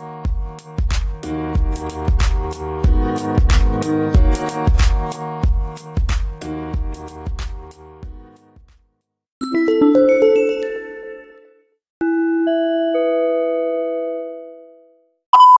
you